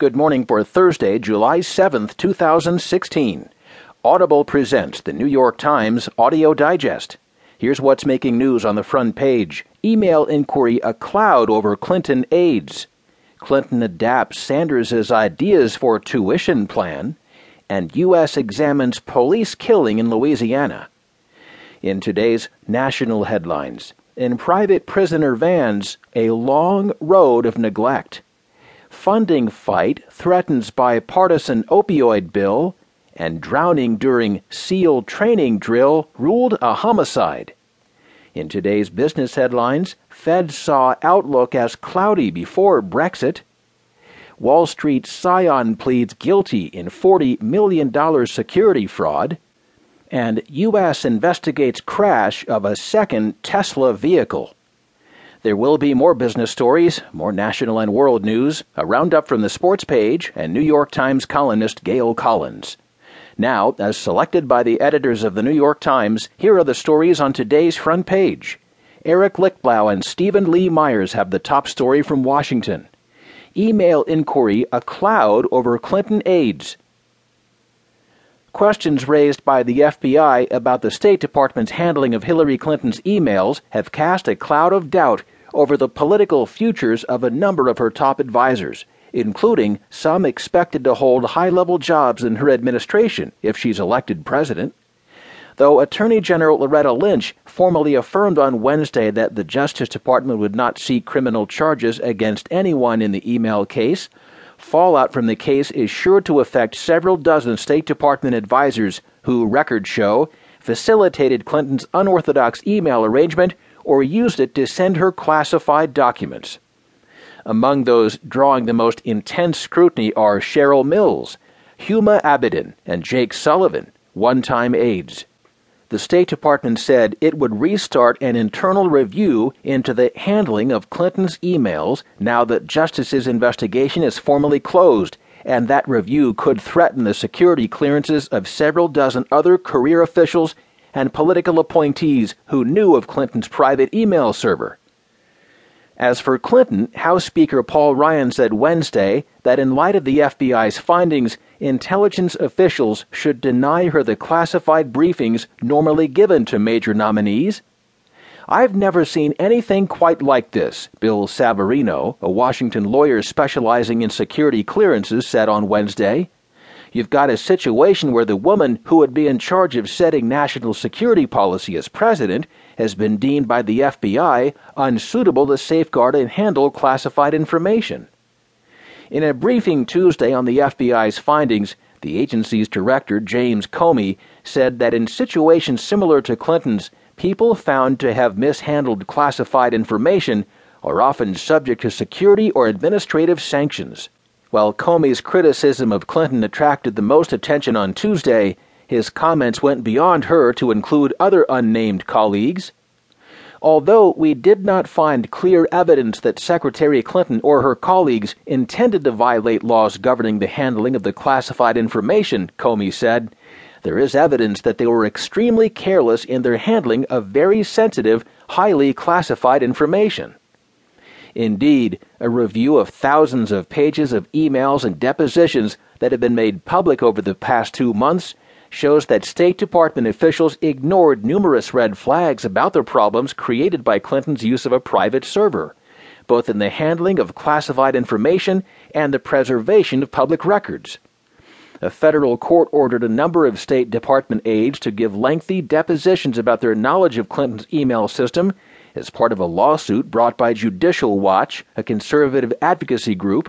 Good morning for Thursday, July 7th, 2016. Audible presents the New York Times Audio Digest. Here's what's making news on the front page Email inquiry a cloud over Clinton aides. Clinton adapts Sanders' ideas for tuition plan. And U.S. examines police killing in Louisiana. In today's national headlines, in private prisoner vans, a long road of neglect funding fight threatens bipartisan opioid bill, and drowning during SEAL training drill ruled a homicide. In today's business headlines, Fed saw outlook as cloudy before Brexit. Wall Street Scion pleads guilty in $40 million security fraud. And U.S. investigates crash of a second Tesla vehicle. There will be more business stories, more national and world news, a roundup from the sports page, and New York Times columnist Gail Collins. Now, as selected by the editors of the New York Times, here are the stories on today's front page. Eric Lichtblau and Steven Lee Myers have the top story from Washington. Email inquiry a cloud over Clinton aides. Questions raised by the FBI about the State Department's handling of Hillary Clinton's emails have cast a cloud of doubt over the political futures of a number of her top advisers, including some expected to hold high level jobs in her administration if she's elected president. Though Attorney General Loretta Lynch formally affirmed on Wednesday that the Justice Department would not seek criminal charges against anyone in the email case, Fallout from the case is sure to affect several dozen State Department advisers who, records show, facilitated Clinton's unorthodox email arrangement or used it to send her classified documents. Among those drawing the most intense scrutiny are Cheryl Mills, Huma Abedin, and Jake Sullivan, one time aides the State Department said it would restart an internal review into the handling of Clinton's emails now that Justice's investigation is formally closed, and that review could threaten the security clearances of several dozen other career officials and political appointees who knew of Clinton's private email server. As for Clinton, House Speaker Paul Ryan said Wednesday that in light of the FBI's findings, intelligence officials should deny her the classified briefings normally given to major nominees. I've never seen anything quite like this, Bill Savarino, a Washington lawyer specializing in security clearances, said on Wednesday. You've got a situation where the woman who would be in charge of setting national security policy as president has been deemed by the FBI unsuitable to safeguard and handle classified information. In a briefing Tuesday on the FBI's findings, the agency's director, James Comey, said that in situations similar to Clinton's, people found to have mishandled classified information are often subject to security or administrative sanctions. While Comey's criticism of Clinton attracted the most attention on Tuesday, his comments went beyond her to include other unnamed colleagues. Although we did not find clear evidence that Secretary Clinton or her colleagues intended to violate laws governing the handling of the classified information, Comey said, there is evidence that they were extremely careless in their handling of very sensitive, highly classified information. Indeed, a review of thousands of pages of emails and depositions that have been made public over the past two months shows that State Department officials ignored numerous red flags about the problems created by Clinton's use of a private server, both in the handling of classified information and the preservation of public records. A federal court ordered a number of State Department aides to give lengthy depositions about their knowledge of Clinton's email system as part of a lawsuit brought by Judicial Watch, a conservative advocacy group.